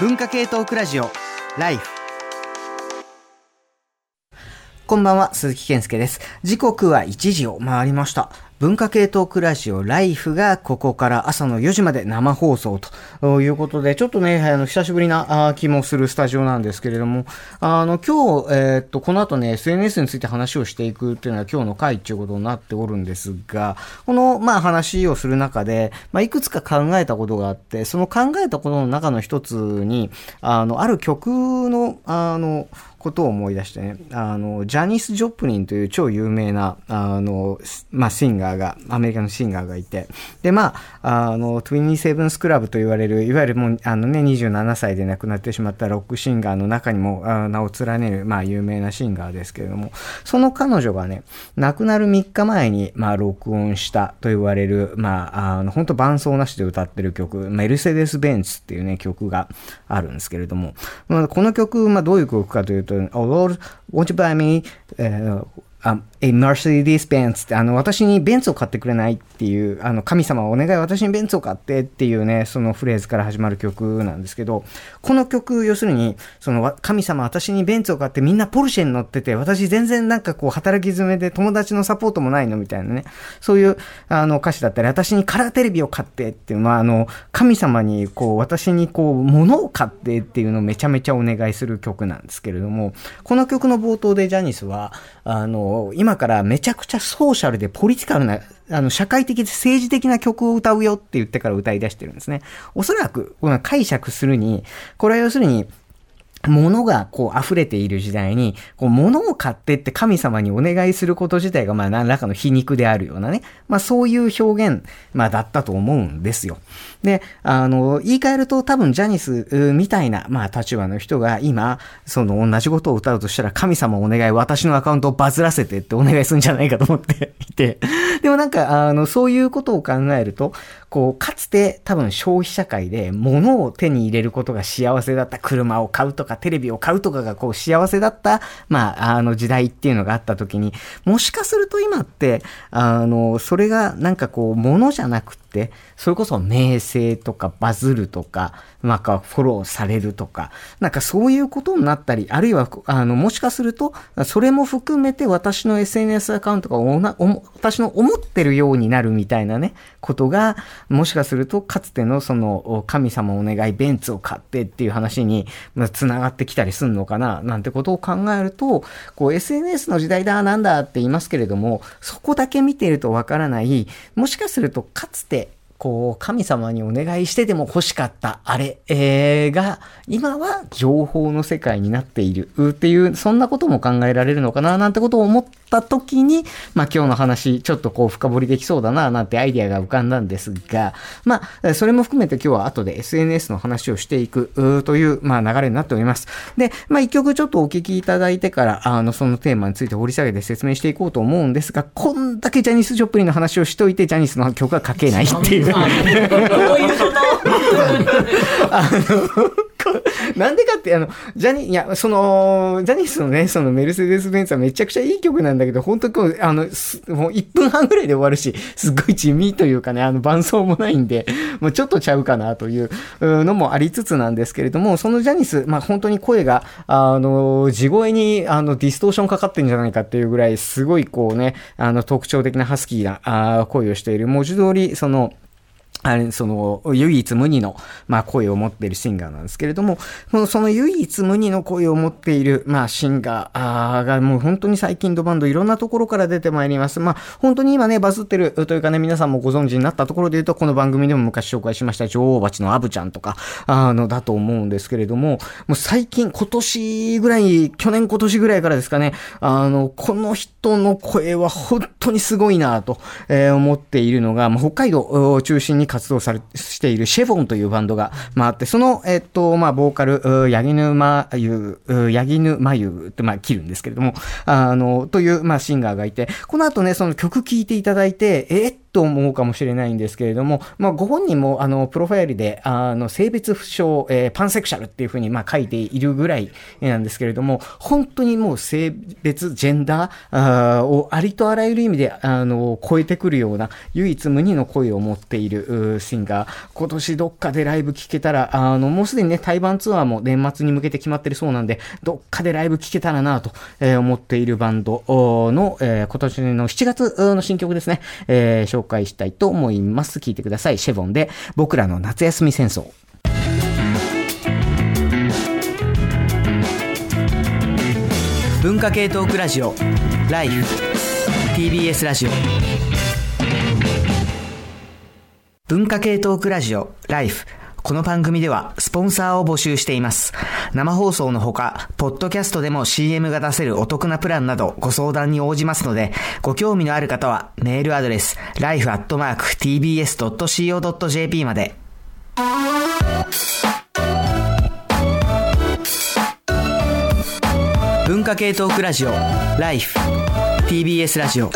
文化系トークラジオライフ。こんばんは、鈴木健介です。時刻は1時を回りました。文化系トークラジオライフがここから朝の4時まで生放送ということで、ちょっとね、あの、久しぶりな気もするスタジオなんですけれども、あの、今日、えー、っと、この後ね、SNS について話をしていくっていうのは今日の回っていうことになっておるんですが、この、まあ話をする中で、まあいくつか考えたことがあって、その考えたことの中の一つに、あの、ある曲の、あの、ことを思い出してね、あの、ジャニス・ジョプリンという超有名な、あの、まあ、シンガーが、アメリカのシンガーがいて、で、まあ、あの、トゥイニーセブンスクラブと言われる、いわゆるもう、あのね、27歳で亡くなってしまったロックシンガーの中にも、名を連ねる、まあ、有名なシンガーですけれども、その彼女がね、亡くなる3日前に、まあ、録音したと言われる、まあ、あの、本当伴奏なしで歌ってる曲、メルセデス・ベンツっていうね、曲があるんですけれども、まあ、この曲、まあ、どういう曲かというと、although won't you buy me uh, um, a Mercedes Benz って、あの、私にベンツを買ってくれないっていう、あの、神様お願い私にベンツを買ってっていうね、そのフレーズから始まる曲なんですけど、この曲、要するに、その、神様私にベンツを買ってみんなポルシェに乗ってて、私全然なんかこう、働き詰めで友達のサポートもないのみたいなね、そういう、あの、歌詞だったり、私にカラーテレビを買ってっていう、まあ、あの、神様にこう、私にこう、物を買ってっていうのをめちゃめちゃお願いする曲なんですけれども、この曲の冒頭でジャニスは、あの、今からめちゃくちゃソーシャルでポリティカルな、あの、社会的で政治的な曲を歌うよって言ってから歌い出してるんですね。おそらく、解釈するに、これは要するに、物がこう溢れている時代に、こう物を買ってって神様にお願いすること自体がまあ何らかの皮肉であるようなね、まあそういう表現、まあだったと思うんですよ。で、あの、言い換えると多分ジャニスみたいな、まあ立場の人が今、その同じことを歌うとしたら神様お願い、私のアカウントをバズらせてってお願いするんじゃないかと思っていて、でもなんか、あの、そういうことを考えると、こう、かつて多分消費社会で物を手に入れることが幸せだった。車を買うとかテレビを買うとかがこう幸せだった、まあ、あの時代っていうのがあった時に、もしかすると今って、あの、それがなんかこう、物じゃなくて、それこそ名声とかバズるとか、なんかフォローされるとか、なんかそういうことになったり、あるいは、あの、もしかすると、それも含めて私の SNS アカウントが私の思ってるようになるみたいなね、ことが、もしかすると、かつてのその、神様お願い、ベンツを買ってっていう話に、まあ、繋がってきたりすんのかな、なんてことを考えると、こう、SNS の時代だ、なんだって言いますけれども、そこだけ見てるとわからない、もしかすると、かつて、こう、神様にお願いしてでも欲しかったあれ、えー、が、今は情報の世界になっているっていう、そんなことも考えられるのかな、なんてことを思った時に、まあ今日の話、ちょっとこう深掘りできそうだな、なんてアイディアが浮かんだんですが、まあ、それも含めて今日は後で SNS の話をしていくという、まあ流れになっております。で、まあ一曲ちょっとお聞きいただいてから、あの、そのテーマについて掘り下げて説明していこうと思うんですが、こんだけジャニス・ジョプリンの話をしといて、ジャニスの曲が書けないっていう。どう。いうこと。あのなんでかって、あの、ジャニ、いや、その、ジャニスのね、そのメルセデス・ベンツはめちゃくちゃいい曲なんだけど、本当こう、あの、もう1分半ぐらいで終わるし、すっごい地味というかね、あの、伴奏もないんで、もうちょっとちゃうかなというのもありつつなんですけれども、そのジャニス、まあ本当に声が、あの、地声に、あの、ディストーションかかってんじゃないかっていうぐらい、すごいこうね、あの、特徴的なハスキーなあ声をしている、文字通り、その、あれ、その、唯一無二の、まあ、声を持っているシンガーなんですけれども、その唯一無二の声を持っている、まあ、シンガーが、もう本当に最近ドバンドいろんなところから出てまいります。まあ、本当に今ね、バズってるというかね、皆さんもご存知になったところで言うと、この番組でも昔紹介しました女王蜂のアブちゃんとか、あの、だと思うんですけれども、もう最近、今年ぐらい、去年今年ぐらいからですかね、あの、この人の声は本当にすごいなと、えー、思っているのが、まあ、北海道を中心に活動されしているシェフォンというバンドが、まあ、あって、その、えっと、まあ、ボーカル、ヤギヌマユ、ヤギヌマユって、まあ、切るんですけれども、あの、という、まあ、シンガーがいて、この後ね、その曲聴いていただいて、えと思うかもしれないんですけれども、まあ、ご本人も、あの、プロファイルで、あの、性別不詳、えー、パンセクシャルっていうふうに、まあ、書いているぐらいなんですけれども、本当にもう性別、ジェンダーをありとあらゆる意味で、あの、超えてくるような、唯一無二の声を持っているシンガー。今年どっかでライブ聴けたら、あの、もうすでにね、対バンツアーも年末に向けて決まってるそうなんで、どっかでライブ聴けたらなと、思っているバンドの、えー、今年の7月の新曲ですね、えー、紹介介したいと思います。聞いてください。シェボンで、僕らの夏休み戦争。文化系トークラジオライフ TBS ラジオ文化系トークラジオライフこの番組ではスポンサーを募集しています。生放送のほか、ポッドキャストでも CM が出せるお得なプランなどご相談に応じますので、ご興味のある方はメールアドレス life.tbs.co.jp まで。文化系トークラジオライフ TBS ラジオ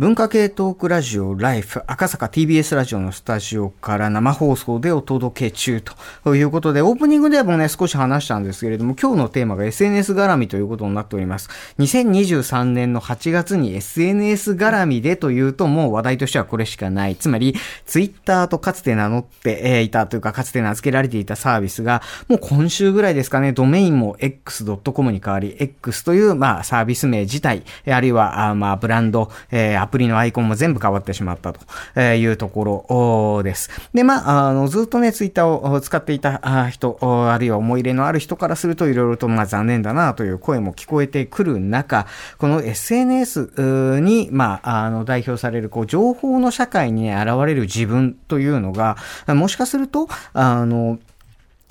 文化系トークラジオライフ赤坂 TBS ラジオのスタジオから生放送でお届け中ということで、オープニングでもね、少し話したんですけれども、今日のテーマが SNS 絡みということになっております。2023年の8月に SNS 絡みでというと、もう話題としてはこれしかない。つまり、Twitter とかつて名乗っていたというか、かつて名付けられていたサービスが、もう今週ぐらいですかね、ドメインも x.com に変わり、X という、まあ、サービス名自体、あるいは、まあ、ブランド、えー、プリのアイコンも全部変わってしまったというところです。で、まあ、あの、ずっとね、ツイッターを使っていた人、あるいは思い入れのある人からすると、いろいろと、まあ、残念だなという声も聞こえてくる中、この SNS に、まあ、あの、代表される、こう、情報の社会に、ね、現れる自分というのが、もしかすると、あの、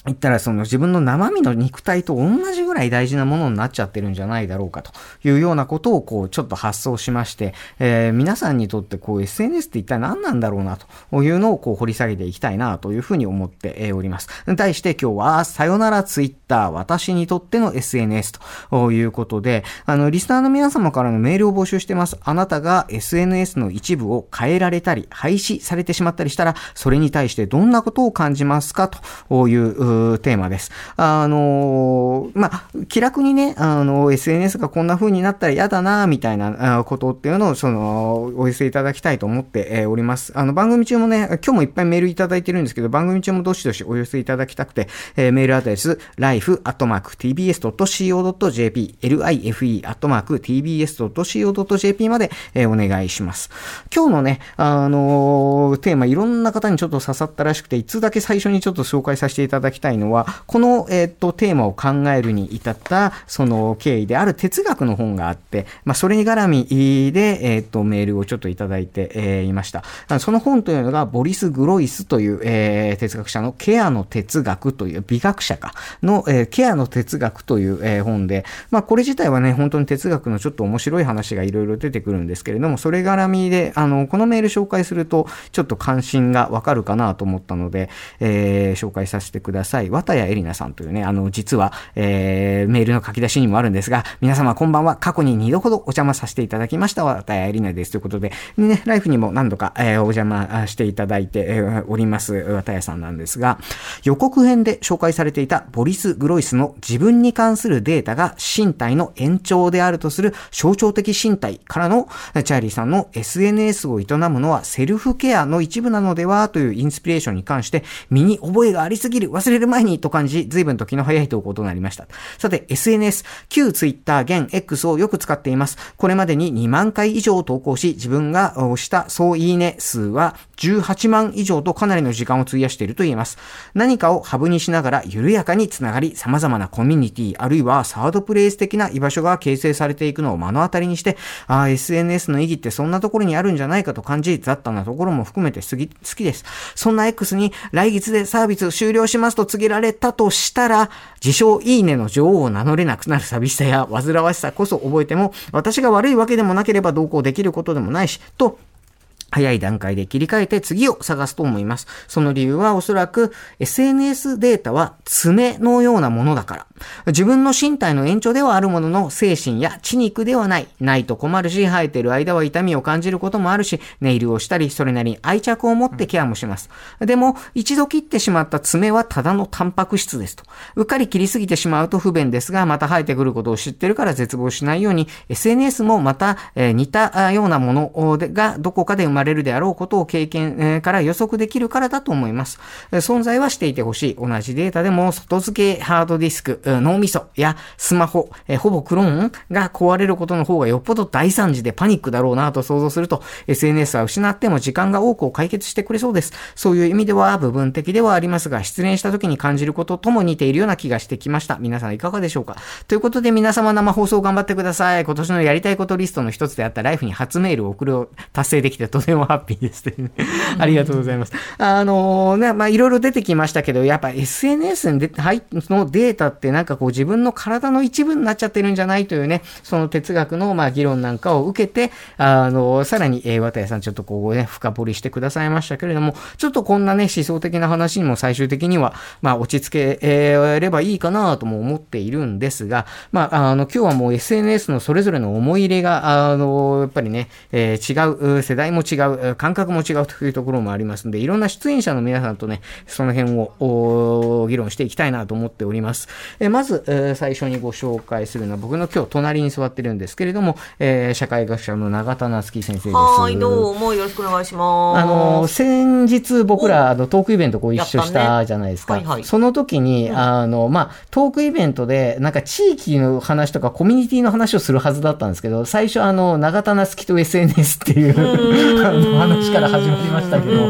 言ったらその自分の生身の肉体と同じぐらい大事なものになっちゃってるんじゃないだろうかというようなことをこうちょっと発想しまして、えー、皆さんにとってこう SNS って一体何なんだろうなというのをこう掘り下げていきたいなというふうに思っております。対して今日はさよならツイッター私にとっての SNS ということで、あのリスナーの皆様からのメールを募集してます。あなたが SNS の一部を変えられたり廃止されてしまったりしたらそれに対してどんなことを感じますか？というテーマです。あのまあ、気楽にね、あの、SNS がこんな風になったら嫌だな、みたいなことっていうのを、その、お寄せいただきたいと思っております。あの、番組中もね、今日もいっぱいメールいただいてるんですけど、番組中もどしどしお寄せいただきたくて、えー、メールアドレス、life.tbs.co.jp、life.tbs.co.jp まで、えー、お願いします。今日のね、あのー、テーマ、いろんな方にちょっと刺さったらしくて、いつだけ最初にちょっと紹介させていただきたいのは、この、えっ、と、テーマを考えるに至った、その経緯である哲学の本があって、まあ、それに絡みで、えっ、と、メールをちょっといただいて、えー、いました。その本というのが、ボリス・グロイスという、えー、哲学者のケアの哲学という、美学者か、の、えー、ケアの哲学という、えー、本で、まあ、これ自体はね、本当に哲学のちょっと面白い話がいろいろ出てくるんですけれども、それ絡みで、あの、このメール紹介すると、ちょっと関心がわかるかなと思ったので、えー、紹介させてください。綿谷エリナさんというね、あの、実は、えー、メールの書き出しにもあるんですが、皆様こんばんは。過去に2度ほどお邪魔させていただきました。綿谷エリナです。ということで、ね、ライフにも何度か、えー、お邪魔していただいて、えー、おります、綿谷さんなんですが、予告編で紹介されていたボリス・グロイスの自分に関するデータが身体の延長であるとする象徴的身体からの、チャーリーさんの SNS を営むのはセルフケアの一部なのではというインスピレーションに関して、身に覚えがありすぎる、忘れる前にと感じ、随分時の早い投稿となりました。さて、SNS、旧 Twitter、現 X をよく使っています。これまでに2万回以上投稿し、自分が押した総いいね数は18万以上とかなりの時間を費やしていると言えます。何かをハブにしながら緩やかにつながり、様々なコミュニティ、あるいはサードプレイス的な居場所が形成されていくのを目の当たりにして、ああ、SNS の意義ってそんなところにあるんじゃないかと感じ、雑多なところも含めて好きです。そんな X に来月でサービス終了しますと告げられたとしたら、自称いいねの女王を名乗れなくなる寂しさや煩わしさこそ覚えても、私が悪いわけでもなければ同行できることでもないし、と早い段階で切り替えて次を探すと思います。その理由はおそらく SNS データは爪のようなものだから。自分の身体の延長ではあるものの精神や血肉ではない。ないと困るし、生えている間は痛みを感じることもあるし、ネイルをしたり、それなりに愛着を持ってケアもします。でも、一度切ってしまった爪はただのタンパク質ですと。うっかり切りすぎてしまうと不便ですが、また生えてくることを知ってるから絶望しないように、SNS もまた、えー似たようなものでがどこかで生まれるであろうことを経験から予測できるからだと思います。存在はしていてほしい。同じデータでも外付けハードディスク、脳みそやスマホ、えほぼクローンが壊れることの方がよっぽど大惨事でパニックだろうなと想像すると、SNS は失っても時間が多くを解決してくれそうです。そういう意味では部分的ではありますが、失恋した時に感じることとも似ているような気がしてきました。皆さんいかがでしょうか？ということで皆様生放送頑張ってください。今年のやりたいことリストの一つであったライフに初メールを送るを達成できてとてもハッピーです。ありがとうございます。あのね、まあいろいろ出てきましたけど、やっぱ SNS に出て入っのデータってなんかこう自分の体の一部になっちゃってるんじゃないというね、その哲学のまあ議論なんかを受けて、あの、さらに、えー、綿谷さんちょっとこうね、深掘りしてくださいましたけれども、ちょっとこんなね、思想的な話にも最終的には、まあ落ち着けえーればいいかなとも思っているんですが、まあ、あの、今日はもう SNS のそれぞれの思い入れが、あの、やっぱりね、えー違う、世代も違う、感覚も違うというところもありますので、いろんな出演者の皆さんとね、その辺をお議論していきたいなと思っております。えーまず、えー最初にご紹介するのは僕の今日隣に座ってるんですけれども、えー社会学者の永田夏樹先生です。はーい、どうもよろしくお願いします。あの先日僕らあのトークイベントこう一緒したじゃないですか。ねはいはいその時に、あの、まあ、トークイベントで、なんか地域の話とかコミュニティの話をするはずだったんですけど、最初あの、長田夏樹と SNS っていうあの話から始まりましたけど、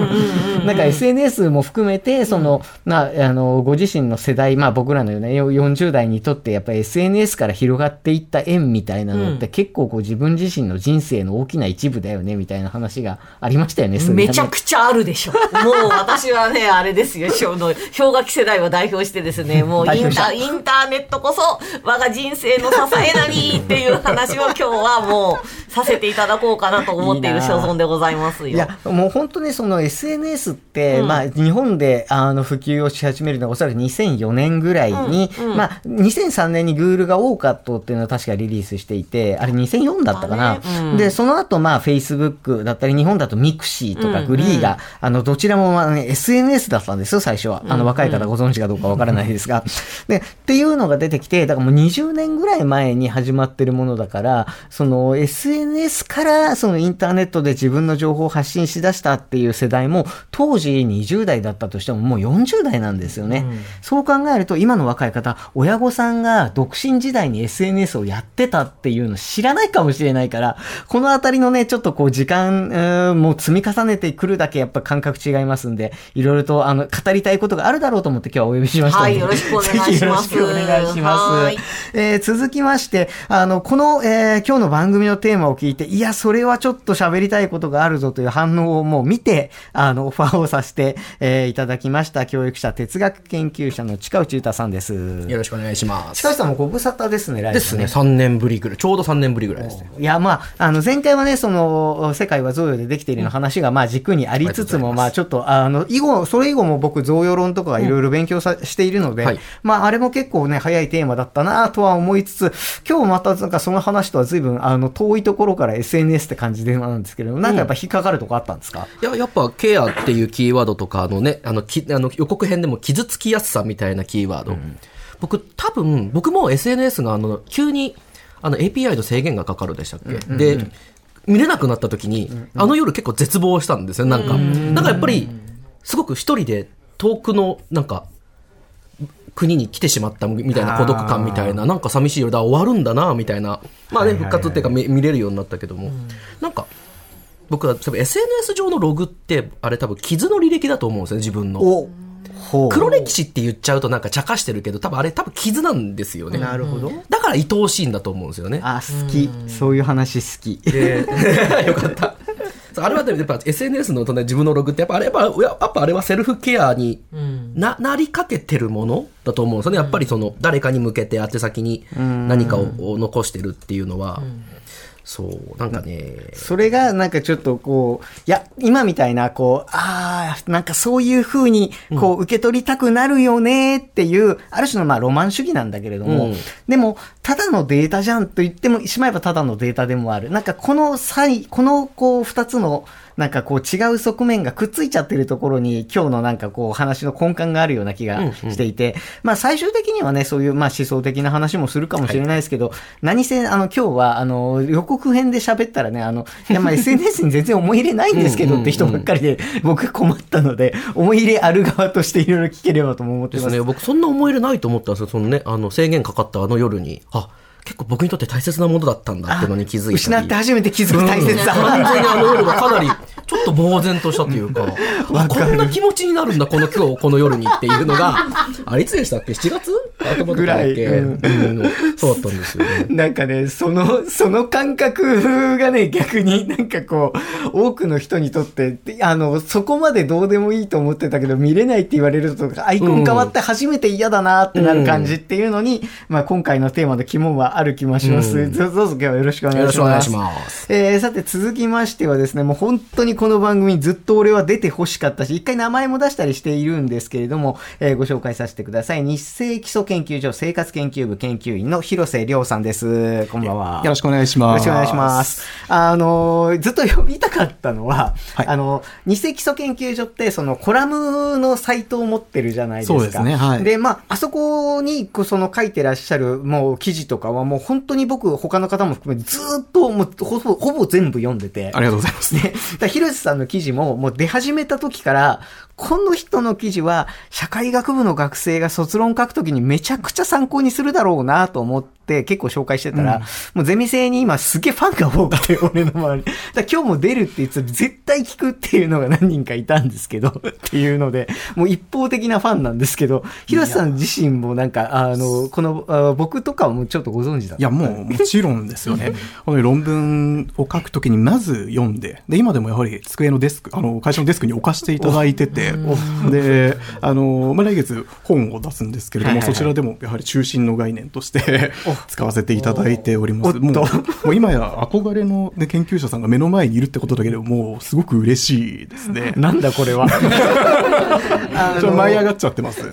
なんか SNS も含めて、その、な、あの、ご自身の世代、まあ僕らのようなよ40代にとって、やっぱり SNS から広がっていった縁みたいなのって、結構こう自分自身の人生の大きな一部だよね、みたいな話がありましたよね、めちゃくちゃあるでしょ。もう私はね、あれですよ、氷河期世代を代表してですね、もうインター、インターネットこそ我が人生の支えなりっていう話を今日はもうさせていただこうかなと思っている所存でございますよ。いや、もう本当にその SNS って、まあ日本であの普及をし始めるのがおそらく2004年ぐらいに、まあ2003年に Google がオーカットっていうのを確かリリースしていて、あれ2004だったかな。だねうんで、その後まあ Facebook だったり、日本だと Mixi とかうんグリーが、あのどちらもまあ、ね、SNS だったんですよ、最初は。あの若い方ご存知かどうかわからないですが。で、っていうのが出てきて、だからもう20年ぐらい前に始まってるものだから、その SNS からそのインターネットで自分の情報を発信しだしたっていう世代も、当時20代だったとしてももう40代なんですよね。そう考えると、今の若い方、親御さんが独身時代に SNS をやってたっていうの知らないかもしれないから、このあたりのね、ちょっとこう時間、えーもう積み重ねてくるだけやっぱ感覚違いますんで、いろいろとあの語りたいことがあるだろうと思って今日はお呼びしましたのではいよろしくお願いしますぜひ よろしくお願いします。はいえー続きまして、あの、この、えー今日の番組のテーマを聞いて、いや、それはちょっと喋りたいことがあるぞという反応をもう見て、あの、オファーをさせて、えーいただきました、教育者、哲学研究者の近内太さんです。よろしくお願いします。近内さんもご無沙汰ですね、来ですね、3年ぶりぐらい、ちょうど3年ぶりぐらいですね。いや、まあ、あの、前回はね、その、世界は贈与でできているの話が、まあ、軸にありつつも、ありまあ、ちょっと、あの、以後、それ以後も僕、贈与論とかいろいろ勉強さ、しているので、はい。まあ、あれも結構ね、早いテーマだったなとは思いつつ、今日また、なんかその話とは随分、あの、遠いところから SNS って感じでなんですけれども、なんかぱ引っかかるとこあったんですか、いや、やっぱ、ケアっていうキーワードとか、あのね、あの、きあの予告編でも傷つきやすさみたいなキーワード。僕、多分、僕も SNS が、あの、急に、あの、API の制限がかかるでしたっけ、で、見れなくなった時に、あの夜結構絶望したんですよ、なんか。なんかやっぱり、すごく一人で遠くの、なんか、国に来てしまったみたいな孤独感みたいな、なんか寂しい夜だ、終わるんだな、みたいな。まあね、復活っていうか見見れるようになったけども、なんか、僕は多分 SNS 上のログって、あれ多分傷の履歴だと思うんですよね、自分の。黒歴史って言っちゃうとなんか茶化してるけど、多分あれ多分傷なんですよね。なるほど。だから愛おしいんだと思うんですよね。あ、好き。そういう話好き。で よかった。そうあれはでもやっぱ SNS の、ね、自分のログってやっぱあれやっぱやっぱあれはセルフケアにななりかけてるものだと思うんですよね。やっぱりその誰かに向けて宛先に何かをを残してるっていうのは。そう、なんかね、それがなんかちょっとこう、いや、今みたいな、こう、ああ、なんかそういう風に、こう、受け取りたくなるよねっていう、ある種のまあロマン主義なんだけれども、うん。でも、ただのデータじゃんと言ってもしまえばただのデータでもある。なんかこの際、このこう、二つの、なんかこう違う側面がくっついちゃってるところに今日のなんかこう話の根幹があるような気がしていて、まあ最終的にはね、そういうまあ思想的な話もするかもしれないですけど、何せあの今日はあの予告編で喋ったらね、あの、いやまあ SNS に全然思い入れないんですけど って人ばっかりで僕困ったので、思い入れある側としていろいろ聞ければとも思ってます。す。でね、僕そんな思い入れないと思ったんですよ。そのね、あの、制限かかったあの夜に、あ、結構僕にとって大切なものだったんだってのに気づいたり。失って初めて気づく大切さ。完全にあの夜がかなり、ちょっと呆然としたというか、あこんな気持ちになるんだ、この今日、この夜にっていうのが、あれいつでしたっけ ?7 月？頭ぐらいうん。うん。そうだったんですよね。なんかね、その、その感覚がね、逆になんかこう、多くの人にとって、であの、そこまでどうでもいいと思ってたけど、見れないって言われるとか、アイコン変わって初めて嫌だなってなる感じっていうのに、まあ今回のテーマの肝はある気もします。うんどうぞ今日はよろしくお願いします。ます。えーさて続きましてはですね、もう本当にこの番組ずっと俺は出て欲しかったし、一回名前も出したりしているんですけれども、えーご紹介させてください。日清基礎研究所生活研究部研究員の広瀬亮さんです。こんばんは。よろしくお願いしよろます。しくお願いします。あのーずっと呼びたかったのは、はいあの、日清基礎研究所って、そのコラムのサイトを持ってるじゃないですか。そうですねはいで、まあ、あそこに、その書いてらっしゃる、もう記事とかはもう本当に僕、他の方も含めてずーっと、もうほぼ、ほぼ全部読んでて。ありがとうございます。ね、だ広瀬さんの記事も、もう出始めた時から、この人の記事は、社会学部の学生が卒論書くときにめちゃくちゃ参考にするだろうなと思って、結構紹介してたら、もうゼミ生に今すげえファンが多くて、俺の周り。だ今日も出るって言ってたら絶対聞くっていうのが何人かいたんですけど、っていうので、もう一方的なファンなんですけど、広瀬さん自身もなんか、あの、この、あ僕とかもちょっとご存知だったいや、もう、もちろんですよね。この論文を書くときにまず読んで、で、今でもやはり机のデスク、あの、会社のデスクに置かせていただいてて、で、あの、まあ、来月本を出すんですけれども、そちらでもやはり中心の概念として使わせていただいております。もう、もう今や憧れの、ね、研究者さんが目の前にいるってことだけでも、もうすごく嬉しいですね。なんだこれは。あちょっと舞い上がっちゃってます。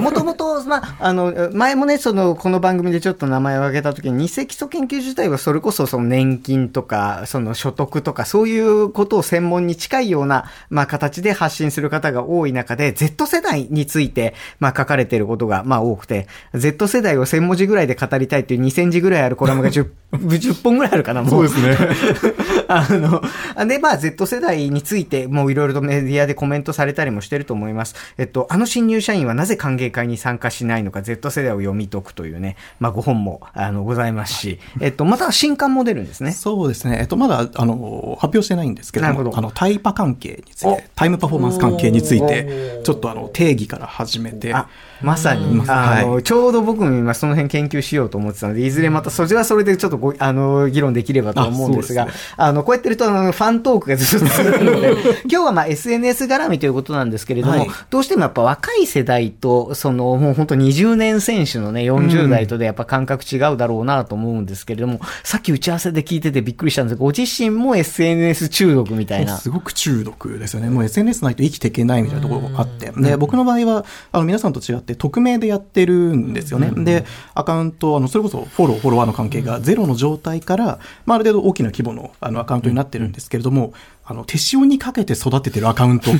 もともと、まあ、あの、前もね、その、この番組でちょっと名前を挙げたときに、日赤基礎研究自体はそれこそ、その年金とか、その所得とか、そういうことを専門に近いような、まあ、形で発信する方が多い中で、Z 世代について、まあ、書かれていることが、まあ、多くて、Z 世代を1000文字ぐらいで語りたいっていう2000字ぐらいあるコラムが 10, 10 本ぐらいあるかな、もう。そうですね。あの、で、まあ、Z 世代について、もういろいろとメディアでコメントされたりもしてると思います。えっと、あの新入社員はなぜ歓迎会に参加しないのか、Z 世代を読み解くというね、まあ、ご本も、あの、ございますし、えっと、また新刊も出るんですね。そうですね。えっと、まだ、あの、発表してないんですけども、なるほどあの、タイパ関係についおて、タイムパフォーマンス関係について、ちょっとあの、定義から始めて、あ、まさに、うん。あの、はい。ちょうど僕も今その辺研究しようと思ってたので、いずれまたそれはそれでちょっとご、あの、議論できればと思うんですが、ああそうですの、こうやってると、あの、ファントークがずっと続くので、今日はまあ SNS 絡みということなんですけれども、はい。どうしてもやっぱ若い世代と、その、もう本当20年選手のね、40代とでやっぱ感覚違うだろうなと思うんですけれども、さっき打ち合わせで聞いててびっくりしたんですが、ご自身も SNS 中毒みたいな。すごく中毒ですよね。もう SNS ないと生きていけないみたいなところがあって。で、僕の場合は、あの、皆さんと違って匿名でやってるんですよね。で、アカウント、あの、それこそフォロー、フォロワーの関係がゼロの状態から、まあ、ある程度大きな規模のあのアカウントになってるんですけれども、あの、手塩にかけて育ててるアカウント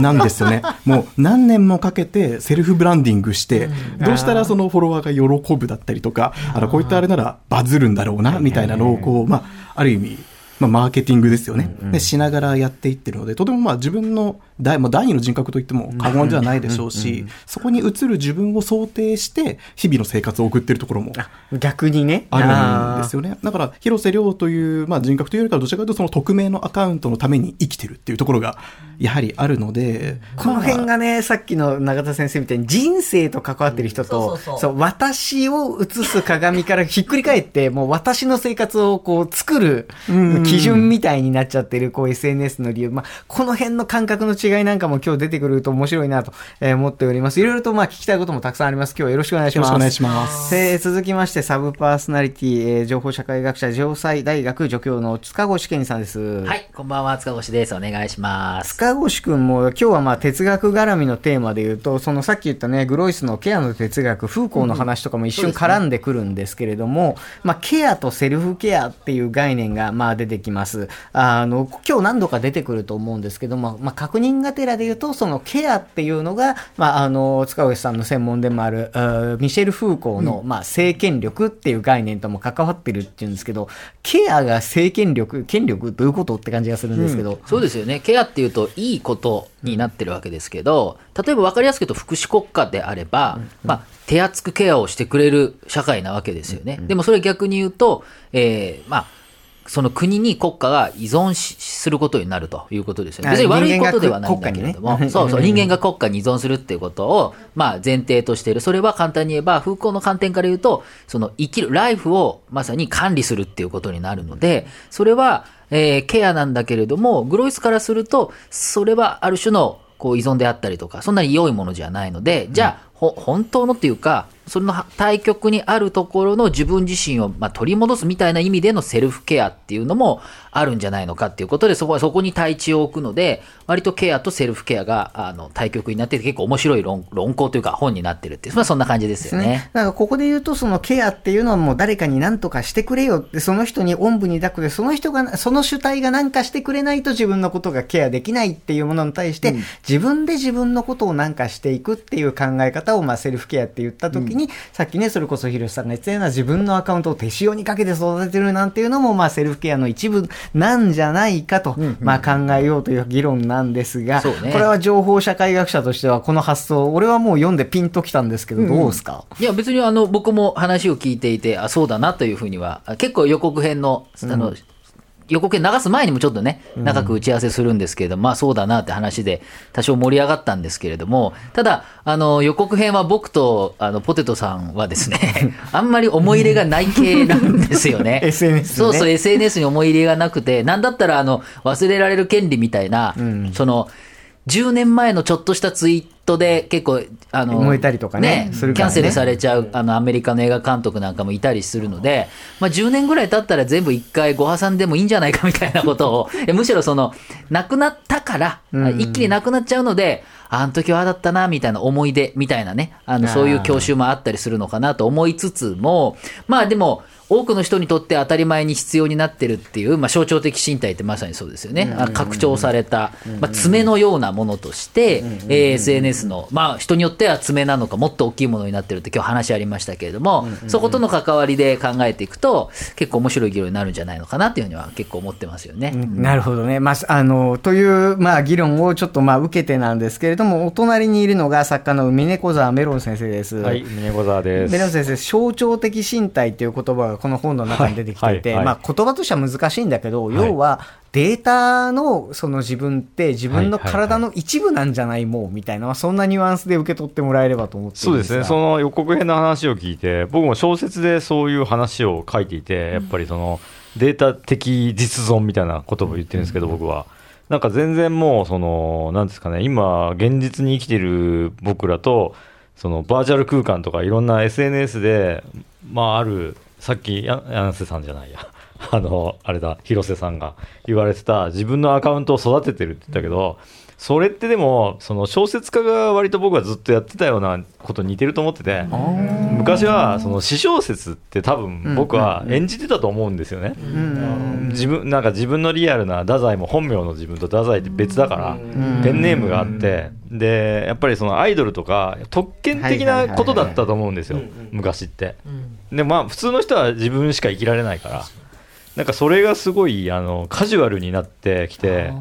なんですよね。もう何年もかけてセルフブランディングして、どうしたらそのフォロワーが喜ぶだったりとか、あの、こういったあれならバズるんだろうな、みたいなのを、こう、まあ、ある意味、まあ、マーケティングですよね。で、しながらやっていってるので、とてもまあ自分の第、まあ、第二の人格といっても過言ではないでしょうし、そこに映る自分を想定して、日々の生活を送ってるところも逆にね。あるんですよね。だから、広瀬亮という、まあ、人格というよりかは、どちらかというと、その匿名のアカウントのために生きてるっていうところが、やはりあるので、この辺まあがね、さっきの永田先生みたいに人生と関わってる人と、うんそうそうそう私を映す鏡からひっくり返って、もう私の生活をこう作るうん基準みたいになっちゃってる、こう SNS の理由。まあ、この辺の感覚の違違いなんかも今日出てくると面白いなとえー思っております。いろいろとまあ聞きたいこともたくさんあります。今日はよろしくお願いします。よろしくお願いしますえー続きまして、サブパーソナリティ、えー情報社会学者、城西大学助教の塚越健さんです。はい、こんばんは、塚越です。お願いします。塚越くんも今日はまあ哲学絡みのテーマで言うと、そのさっき言ったね、グロイスのケアの哲学、フーコーの話とかも一瞬絡んでくるんですけれども、まあケアとセルフケアっていう概念がまあ出てきます。あの、今日何度か出てくると思うんですけども、まあ確認がてらで言うと、そのケアっていうのが、まああの、塚越さんの専門でもある、ミシェル・フーコーの、まあ政権力っていう概念とも関わってるっていうんですけど、ケアが政権力、権力どういうことって感じがするんですけど、そうですよね。ケアっていうといいことになってるわけですけど、例えば分かりやすく言うと福祉国家であれば、まあ、手厚くケアをしてくれる社会なわけですよね。でもそれ逆に言うと、えーまあ、その国に国家が依存しすることになるということですよね。あ別に悪いことではないんだけれども、ねそうそう、人間が国家に依存するっていうことを、まあ前提としている。それは簡単に言えば、風光の観点から言うと、その生きる、ライフをまさに管理するっていうことになるので、それは、えーケアなんだけれども、グロイスからすると、それはある種のこう依存であったりとか、そんなに良いものじゃないので、じゃあ、ほ本当のっていうか、その対極にあるところの自分自身を、まあ、取り戻すみたいな意味でのセルフケアっていうのもあるんじゃないのかっていうことで、そこはそこに対地を置くので、割とケアとセルフケアがあの対極になってて結構面白い論論考というか本になってるっていう、まあ、そんな感じですよね。だからここで言うと、そのケアっていうのはもう誰かに何とかしてくれよって、その人におんぶに抱くで、その人が、その主体が何かしてくれないと自分のことがケアできないっていうものに対して、自分で自分のことを何かしていくっていう考え方を、をまあセルフケアって言った時に、さっきね、それこそ広瀬さんが言ったような自分のアカウントを手塩にかけて育ててるなんていうのも、まあセルフケアの一部なんじゃないかと、まあ考えようという議論なんですが、ねこれは情報社会学者としてはこの発想、俺はもう読んでピンときたんですけど、どうですか、いや別にあの僕も話を聞いていてあそうだなというふうには結構予告編のあの、予告編流す前にもちょっとね長く打ち合わせするんですけれども、まあそうだなって話で多少盛り上がったんですけれどもただあの予告編は僕とあのポテトさんはですね あんまり思い入れがない系なんですよね。SNS ね。そうそう SNS に思い入れがなくてなんだったらあの忘れられる権利みたいな、その10年前のちょっとしたツイートで結構あの燃えたりとかねするからね。キャンセルされちゃうあのアメリカの映画監督なんかもいたりするので、まあ、10年ぐらい経ったら全部一回ご破産でもいいんじゃないかみたいなことを むしろその亡くなったから、一気になくなっちゃうのであの時はああだったなみたいな思い出みたいなねあのそういう教習もあったりするのかなと思いつつもまあでも多くの人にとって当たり前に必要になってるっていう、まあ、象徴的身体ってまさにそうですよね、拡張された、まあ、爪のようなものとして、えー SNS の、まあ、人によっては爪なのかもっと大きいものになってるって今日話ありましたけれども、そことの関わりで考えていくと結構面白い議論になるんじゃないのかなっていうふうには結構思ってますよね。なるほどね。まあ、あの、という、まあ、議論をちょっと、まあ、受けてなんですけれども、お隣にいるのが作家の峰子沢メロン先生です。はい、峰子沢です。メロン先生、象徴的身体っていう言葉がこの本の中に出てきていて、はいはいはいまあ、言葉としては難しいんだけど、要は、データのその自分って自分の体の一部なんじゃないもうみたいな、まあそんなニュアンスで受け取ってもらえればと思ってそうですね、その予告編の話を聞いて、僕も小説でそういう話を書いていて、やっぱりそのデータ的実存みたいなことも言ってるんですけど、僕は。なんか全然もう、その、なんですかね、今、現実に生きてる僕らと、そのバーチャル空間とかいろんな SNS で、まあ、ある、さっき、や柳瀬さんじゃないや。あの、あれだ、広瀬さんが言われてた、自分のアカウントを育ててるって言ったけど、それってでも、その小説家が割と僕はずっとやってたようなことに似てると思ってて、昔はその私小説って多分僕は演じてたと思うんですよね。自分なんか自分のリアルな太宰も本名の自分と太宰って別だからペンネームがあってでやっぱりそのアイドルとか特権的なことだったと思うんですよ昔って。でまあ普通の人は自分しか生きられないからなんかそれがすごいあのカジュアルになってきて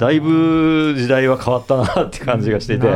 だいぶ時代は変わったなって感じがしていて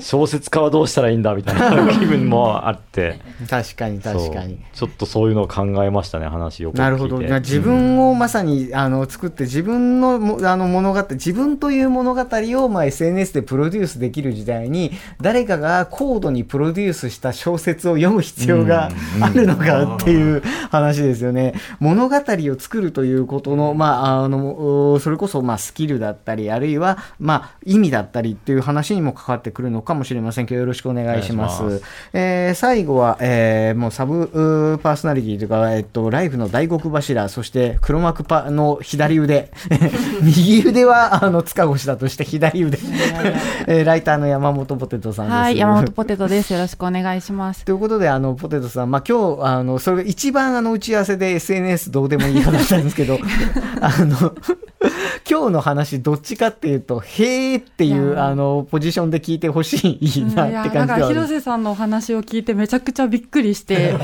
小説家はどうしたらいいんだみたいな 気分もあって確かに確かに。ちょっとそういうのを考えましたね話をなるほど。自分をまさに、あの作って自分のもあの物語、自分という物語を、まあ、SNS でプロデュースできる時代に、誰かが高度にプロデュースした小説を読む必要があるのかっていう話ですよね。物語を作るということの、まあ、あの、おそれこそ、まあ、スキルだったり、あるいは、まあ、意味だったりっていう話にも関わってくるのかもしれませんけど、よろしくお願いします。お願いしえー最後は、えーもうサブパーソナリティというか、えっと、ライフの大黒柱、そして黒幕パの左腕、右腕は、あの、塚越だとして左腕、えーライターの山本ポテトさんです。はい、山本ポテトです。よろしくお願いします。ということで、あの、ポテトさん、まあ、今日、あの、それが一番、あの、打ち合わせで SNS どうでもいい話なんですけど、あの、今日の話、どっちかっていうと、へーってい、いうやあの、ポジションで聞いてほしいうんなって感じではあなんかる広瀬さんのお話を聞いてめちゃくちゃびっくりして、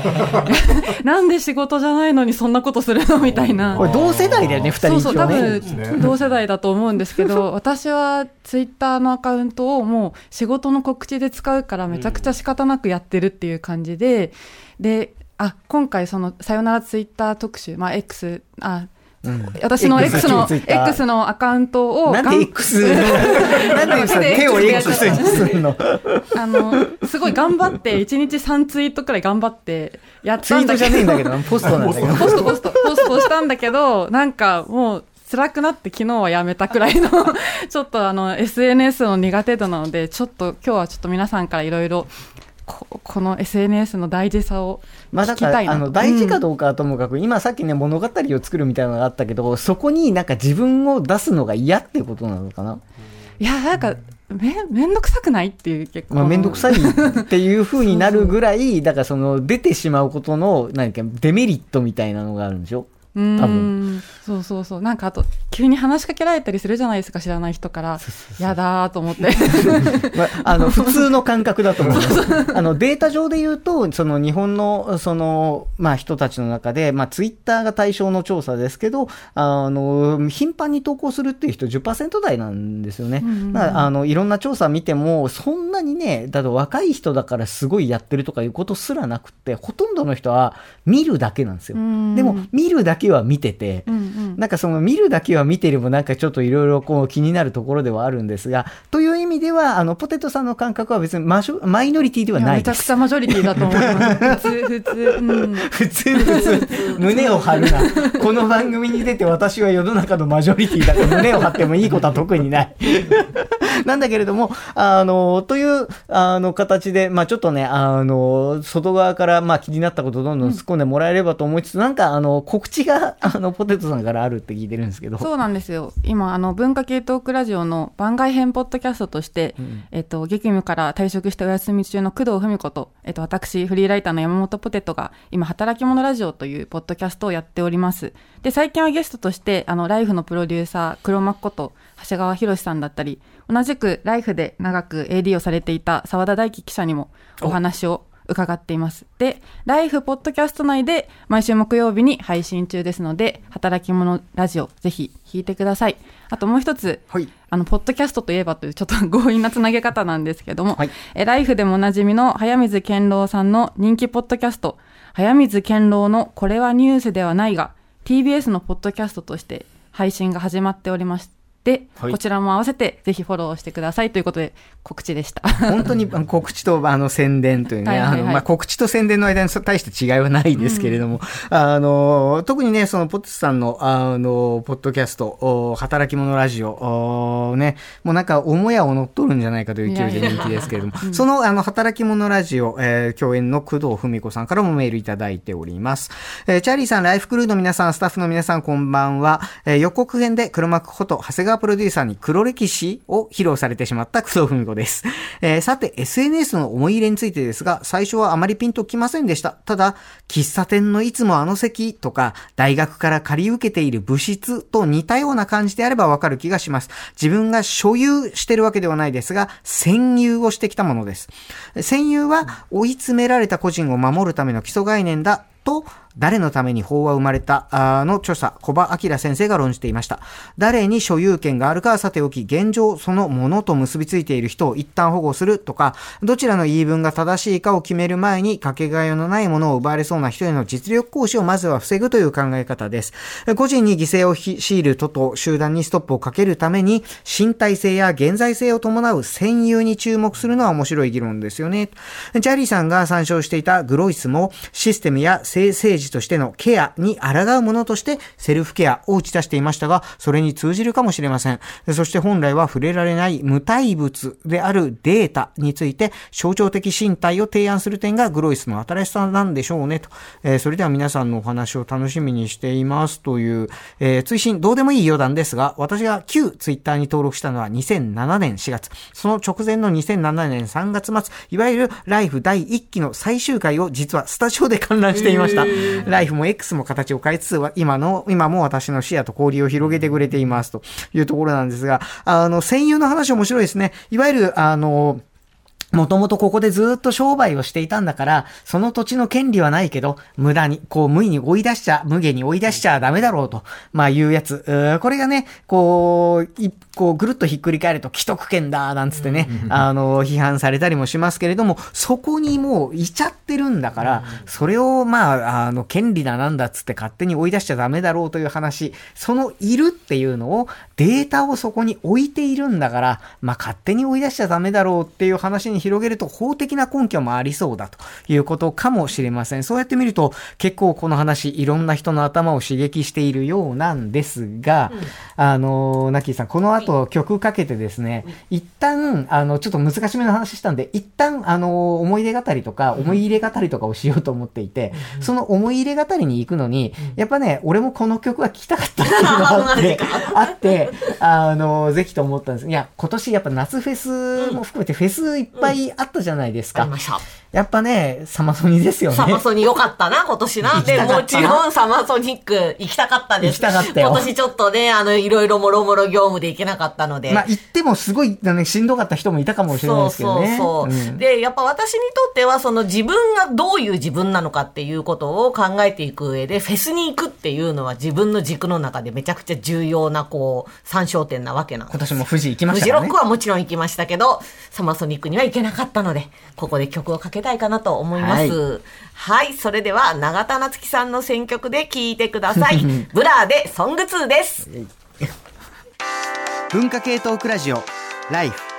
なんで仕事じゃないのにそんなことするのみたいな。これ同世代だよね、二人そうそう、多。分同世代だと思うんですけど、私はツイッターのアカウントをもう仕事の告知で使うからめちゃくちゃ仕方なくやってるっていう感じで、で、あ、今回そのさよならツイッター特集、まあ X、あ、私の X の、X のアカウントをなんで X、なんでさ手を X するの？あの、すごい頑張って、1日3ツイートくらい頑張ってやっツイートじゃたんだけど、ねえんだけど、ポストなんだけど。ポストポスト、ポストしたんだけど、なんかもう辛くなって昨日はやめたくらいの、ちょっとあの、SNS の苦手度なので、ちょっと今日はちょっと皆さんからいろいろ、ここの SNS の大事さを聞きたいなと。あの、大事かうんどうかはともかく、今さっきね、物語を作るみたいなのがあったけど、そこになんか自分を出すのが嫌ってことなのかないや、なんか、め、めんどくさくないっていう結構。まあ、めんどくさいっていう風になるぐらい、だからその、出てしまうことの、何か、デメリットみたいなのがあるんでしょ？多分そうそうそう。なんかあと、急に話しかけられたりするじゃないですか、知らない人から。やだーと思って。まあ、あの、普通の感覚だと思 う。あの、データ上で言うと、その日本の、その、まあ人たちの中で、まあツイッターが対象の調査ですけど、あの、頻繁に投稿するっていう人10%台なんですよね。だからあの、いろんな調査見ても、そんなにね、だと若い人だからすごいやってるとかいうことすらなくって、ほとんどの人は見るだけなんですよ。んでも、見るだけは見てて、うんうんなんかその見るだけは見てればなんかちょっといろいろこう気になるところではあるんですが、という意味では、あの、ポテトさんの感覚は別にマジョマイノリティではないです。めちゃくちゃマジョリティだと思います。普通、普通。うん。普通普通、胸を張るな。この番組に出て私は世の中のマジョリティだと胸を張ってもいいことは特にない。なんだけれども、あの、という、あの、形で、まあちょっとね、あの、外側から、まあ気になったことをどんどん突っ込んでもらえればと思いつつ、なんか、あの、告知が、あの、ポテトさんからあるって聞いてるんですけど。そうなんですよ。今、あの、文化系トークラジオの番外編ポッドキャストとして、えっと、激務から退職してお休み中の工藤文子と、えっと、私、フリーライターの山本ポテトが、今、働き者ラジオというポッドキャストをやっております。で、最近はゲストとして、あの、ライフのプロデューサー、黒幕こと、長谷川博さんだったり、同じくライフで長く AD をされていた澤田大樹記者にもお話を伺っています。で、ライフポッドキャスト内で毎週木曜日に配信中ですので、働き者ラジオぜひ聞いてください。あともう一つ、はいあの、ポッドキャストといえばというちょっと強引なつなげ方なんですけども、はいえライフでもおなじみの早水健郎さんの人気ポッドキャスト、早水健郎のこれはニュースではないが、TBS のポッドキャストとして配信が始まっておりまして、はいこちらも合わせてぜひフォローしてくださいということで告知でした。本当に告知とあの宣伝というね、はいはいはいあのまあ、告知と宣伝の間にそ大して違いはないですけれども、あの特にね、そのポテツさんのあのポッドキャスト、お働き者ラジオ、おね、もうなんか、母屋を乗っ取るんじゃないかという勢いで人気ですけれども、そのあの働き者ラジオ、えー共演の工藤文子さんからもメールいただいております。えーチャーリーさん、ライフクルーの皆さん、スタッフの皆さん、こんばんは。えー予告編で黒幕こと長谷川プロデューサーに黒歴史を披露されてしまった工藤文子です。えーさて、SNS の思い入れについてですが、最初はあまりピンときませんでした。ただ、喫茶店のいつもあの席とか、大学から借り受けている部室と似たような感じであればわかる気がします。自分が所有してるわけではないですが、占有をしてきたものです。占有は追い詰められた個人を守るための基礎概念だと、誰のために法は生まれた？あの著者、小葉明先生が論じていました。誰に所有権があるかはさておき、現状そのものと結びついている人を一旦保護するとか、どちらの言い分が正しいかを決める前に、かけがえのないものを奪われそうな人への実力行使をまずは防ぐという考え方です。個人に犠牲を強いるとと集団にストップをかけるために、身体性や現在性を伴う占有に注目するのは面白い議論ですよね。ジャリーさんが参照していたグロイスも、システムや政治ジとしてのケアに抗うものとしてセルフケアを打ち出していましたが、それに通じるかもしれません。そして本来は触れられない無体物であるデータについて象徴的身体を提案する点がグロイスの新しさなんでしょうねと。えーそれでは皆さんのお話を楽しみにしていますという、えー追伸どうでもいい余談ですが、私が旧ツイッターに登録したのは2007年4月。その直前の2007年3月末、いわゆるライフ第1期の最終回を実はスタジオで観覧していました。ライフも X も形を変えつつ、今の、今も私の視野と交流を広げてくれていますというところなんですが、あの、専用の話面白いですね。いわゆる、あの、もともとここでずっと商売をしていたんだから、その土地の権利はないけど、無駄に、こう、無意に追い出しちゃ、無下に追い出しちゃダメだろうと、まあいうやつ。これがね、こう、いこう、ぐるっとひっくり返ると、既得権だ、なんつってね、あの、批判されたりもしますけれども、そこにもういちゃってるんだから、それを、まあ、あの、権利だなんだっつって勝手に追い出しちゃダメだろうという話、そのいるっていうのを、データをそこに置いているんだから、まあ、勝手に追い出しちゃダメだろうっていう話に広げると、法的な根拠もありそうだということかもしれません。そうやって見ると、結構この話、いろんな人の頭を刺激しているようなんですが、あの、ナッキーさん、この後曲かけてですね、一旦、あの、ちょっと難しめの話したんで、一旦、あの、思い出語りとか、思い入れ語りとかをしようと思っていて、その思い入れ語りに行くのに、やっぱね、俺もこの曲は聴きたかったっていうのがあって、あって、あの、ぜひと思ったんです。いや、今年やっぱ夏フェスも含めてフェスいっぱいあったじゃないですか。ありました。やっぱね、サマソニですよね。サマソニ良かったな、今年な。で、もちろんサマソニック行きたかったです。行きたかったよ今年ちょっとね、あの、いろいろもろもろ業務で行けなかったので。まあ、行ってもすごい、ね、しんどかった人もいたかもしれないですけどね。そうそうそう、んで、やっぱ私にとっては、その自分がどういう自分なのかっていうことを考えていく上で、フェスに行くっていうのは自分の軸の中でめちゃくちゃ重要な、こう、参照点なわけなんです。今年も富士行きまフしたね。ジロックはもちろん行きましたけど、サマソニックには行けなかったので、ここで曲をかけたいかなと思います。はい、それでは永田夏来さんの選曲で聴いてください。ブラーでソング2です。文化系トークラジオ、ライフ。